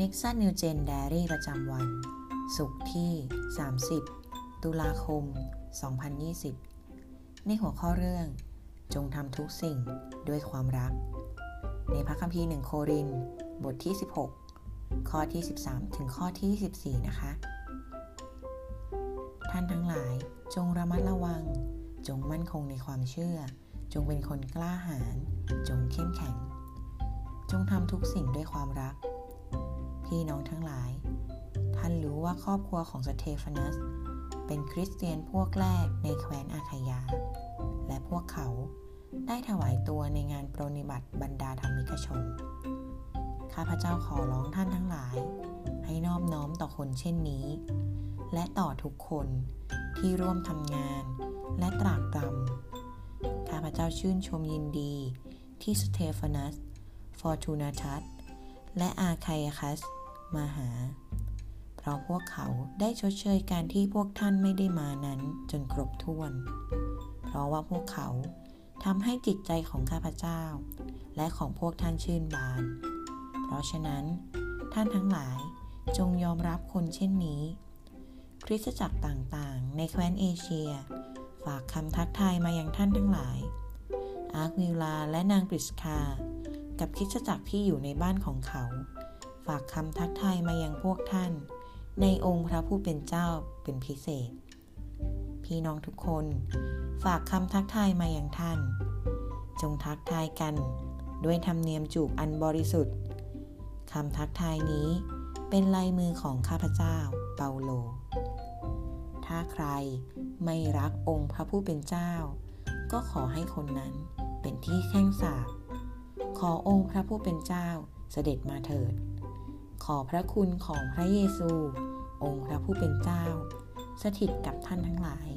Nexus New Gen Diary ประจำวัน ศุกร์ที่ 30 ตุลาคม 2020 ในหัวข้อเรื่อง จงทำทุกสิ่งด้วยความรัก ในพระคัมภีร์หนึ่งโคริน บทที่ 16 ข้อที่ 13 ถึงข้อที่ 24 นะคะ ท่านทั้งหลายจงระมัดระวัง จงมั่นคงในความเชื่อ จงเป็นคนกล้าหาญจงเข้มแข็ง จงทำทุกสิ่งด้วยความรัก พี่น้องทั้งหลาย ท่านรู้ว่าครอบครัวของสเตฟานัส เป็นคริสเตียนพวกแรกในแคว้นอาคายา และพวกเขาได้ถวายตัวในงานปรนิบัติบรรดาธรรมิกชน ข้าพเจ้าขอร้องท่านทั้งหลาย ให้นอบน้อมต่อคนเช่นนี้ และต่อทุกคนที่ร่วมทำงานและตรากตรำข้าพเจ้าชื่นชมยินดีที่สเตฟานัส ฟอร์ตูนาทัสและอาคายคัส มาหา เพราะพวกเขาได้ชดเชยการที่พวกท่านไม่ได้มานั้นจนครบถ้วน เพราะว่าพวกเขาทำให้จิตใจของข้าพเจ้า และของพวกท่านชื่นบาน เพราะฉะนั้น ท่านทั้งหลายจงยอมรับคนเช่นนี้ คริสตจักรต่างๆ ในแคว้นเอเชีย ฝากคำทักทายมายังท่านทั้งหลาย อาร์ควิลลาและนางปริสคา กับคริสตจักรที่อยู่ในบ้านของเขา ฝากคำทักทายมายังพวกท่าน ในองค์พระผู้เป็นเจ้าเป็นพิเศษ พี่น้องทุกคน ฝากคำทักทายมายังท่าน จงทักทายกัน ด้วยธรรมเนียมจูบอันบริสุทธิ์คำทักทายนี้เป็นลายมือของข้าพเจ้าเปาโล ถ้าใครไม่รักองค์พระผู้เป็นเจ้า ก็ขอให้คนนั้นเป็นที่แข้งสาบขอองค์พระผู้เป็นเจ้าเสด็จมาเถิด อพระคุณของพระเยซู องค์พระผู้เป็นเจ้า สถิตกับท่านทั้งหลาย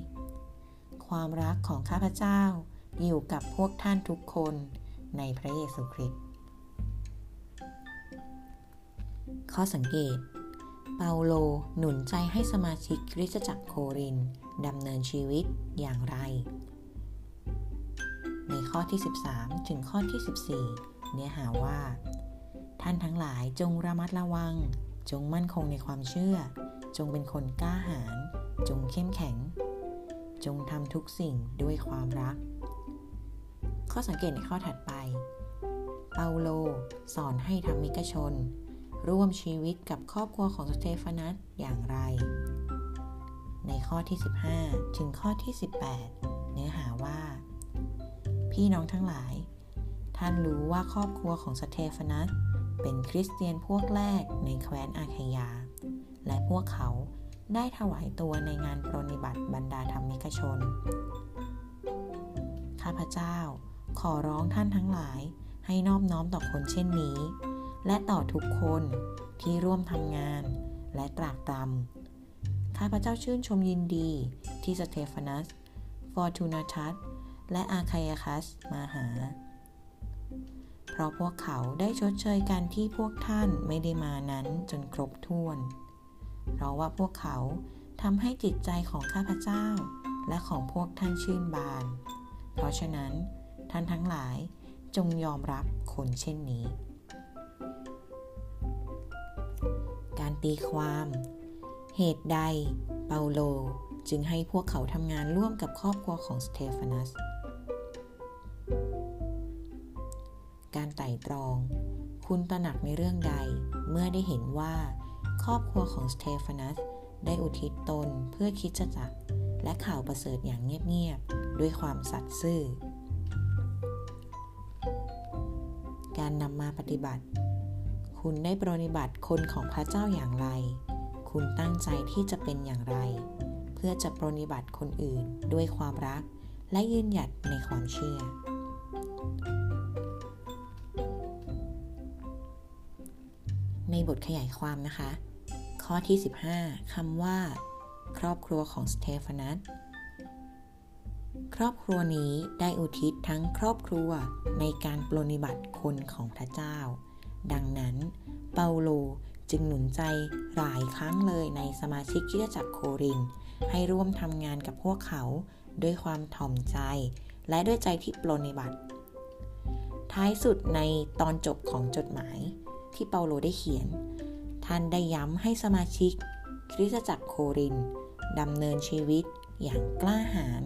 ความรักของข้าพเจ้าอยู่กับพวกท่านทุกคนในพระเยซูคริสต์ข้อสังเกต เปาโลหนุนใจให้สมาชิกคริสตจักรโครินดำเนินชีวิตอย่างไร ในข้อที่ 13 ถึงข้อที่ 14 เนื้อหาว่า ท่านทั้งหลายจงระมัดระวัง จงมั่นคงในความเชื่อ จงเป็นคนกล้าหาญจงเข้มแข็ง จงทำทุกสิ่งด้วยความรัก ข้อสังเกตในข้อถัดไป เปาโลสอนให้ธรรมิกชน ร่วมชีวิตกับครอบครัวของสเตฟานัสอย่างไร ในข้อที่ 15 ถึงข้อที่ 18 เนื้อหาว่า พี่น้องทั้งหลาย ท่านรู้ว่าครอบครัวของสเตฟานัส เป็นคริสเตียนพวกแรกในแคว้นอาคยา และพวกเขาได้ถวายตัวในงานปรนิบัติบรรดาธรรมิกชน ข้าพเจ้าขอร้องท่านทั้งหลายให้นอบน้อมต่อคนเช่นนี้ และต่อทุกคนที่ร่วมทำงานและตรากตรำข้าพเจ้าชื่นชมยินดีที่สเตฟานัส ฟอร์ตูนาทัสและอาคายคัสมาหา เพราะพวกเขาได้ชดเชยการที่พวกท่านไม่ได้มานั้นจนครบถ้วน เพราะว่าพวกเขาทำให้จิตใจของข้าพเจ้า และของพวกท่านชื่นบาน เพราะฉะนั้นท่านทั้งหลายจงยอมรับคนเช่นนี้ การตีความ เหตุใดเปาโลจึงให้พวกเขาทำงานร่วมกับครอบครัวของสเตฟานัส การไต่ตรอง คุณตระหนักในเรื่องใด เมื่อได้เห็นว่า ครอบครัวของสเตฟานัสได้อุทิศตนเพื่อคิดจะจักรและข่าวประเสริฐอย่างเงียบๆ ด้วยความสัตย์ซื่อ การนำมาปฏิบัติ คุณได้ปรนิบัติคนของพระเจ้าอย่างไร คุณตั้งใจที่จะเป็นอย่างไร เพื่อจะปรนิบัติคนอื่นด้วยความรักและยืนหยัดในความเชื่อ บทขยายความนะคะ ข้อที่ 15คำว่า ครอบครัวของสเตฟานัสครอบครัวนี้ได้อุทิศทั้งครอบครัวในการปรนิบัติคนของพระเจ้า ดังนั้น เปาโลจึงหนุนใจหลายครั้งเลยในสมาชิกคริสตจักรโคริน ให้ร่วมทำงานกับพวกเขาด้วยความถ่อมใจ และด้วยใจที่ปรนิบัติ ท้ายสุดในตอนจบของจดหมาย ที่เปาโลได้เขียน ท่านได้ย้ำให้สมาชิก คริสตจักรโครินดำเนินชีวิตอย่างกล้าหาญ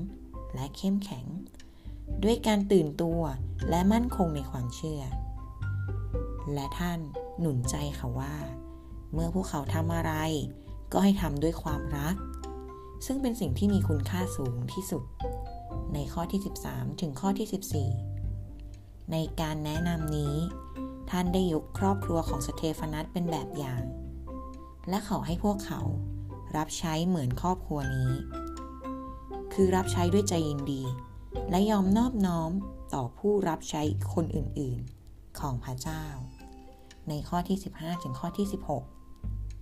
และเข้มแข็ง ด้วยการตื่นตัวและมั่นคงในความเชื่อ และท่านหนุนใจเขาว่า เมื่อพวกเขาทำอะไร ก็ให้ทำด้วยความรัก ซึ่งเป็นสิ่งที่มีคุณค่าสูงที่สุด ในข้อที่ 13 ถึงข้อที่ 14 ในการแนะนำนี้ ท่านได้ยกครอบครัวของสเตฟานัสเป็นแบบอย่าง และขอให้พวกเขารับใช้เหมือนครอบครัวนี้ คือรับใช้ด้วยใจยินดี และยอมนอบน้อมต่อผู้รับใช้คนอื่นๆ ของพระเจ้า ในข้อที่ 15 ถึงข้อที่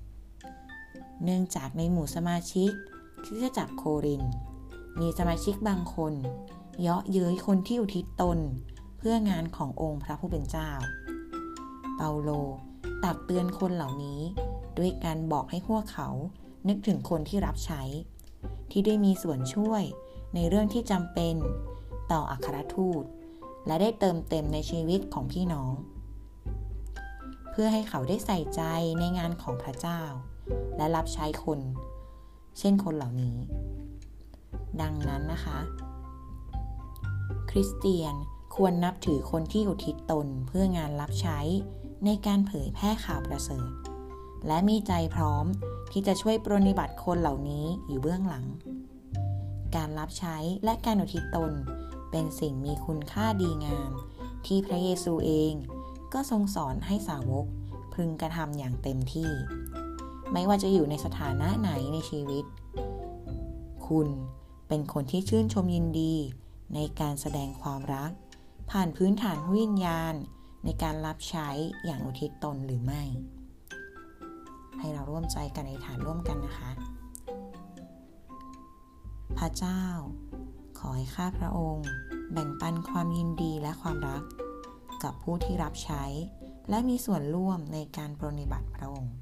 16 เนื่องจากในหมู่สมาชิกคริสตจักรโคริน มีสมาชิกบางคน เยาะเย้ยคนที่อุทิศตนเพื่องานขององค์พระผู้เป็นเจ้า เปาโล ตักเตือนคนเหล่านี้ ด้วยการบอกให้พวกเขานึกถึงคนที่รับใช้ ที่ได้มีส่วนช่วยในเรื่องที่จำเป็นต่ออัครทูต และได้เติมเต็มในชีวิตของพี่น้อง เพื่อให้เขาได้ใส่ใจในงานของพระเจ้า และรับใช้คน เช่นคนเหล่านี้ ดังนั้นนะคะ คริสเตียนควรนับถือคนที่อุทิศตนเพื่องานรับใช้ ในการเผยแพร่ข่าวประเสริฐ และมีใจพร้อมที่จะช่วยปรนิบัติคนเหล่านี้อยู่เบื้องหลัง การรับใช้และการอุทิศตนเป็นสิ่งมีคุณค่าดีงาม ที่พระเยซูเองก็ทรงสอนให้สาวกพึงกระทำอย่างเต็มที่ ไม่ว่าจะอยู่ในสถานะไหนในชีวิต คุณเป็นคนที่ชื่นชมยินดีในการแสดงความรัก ผ่านพื้นฐานวิญญาณ ในการรับใช้อย่างอุทิศตนหรือไม่ ให้เราร่วมใจกันในฐานร่วมกันนะคะ พระเจ้า ขอให้ข้าพระองค์ แบ่งปันความยินดีและความรัก กับผู้ที่รับใช้ และมีส่วนร่วมในการปรนิบัติพระองค์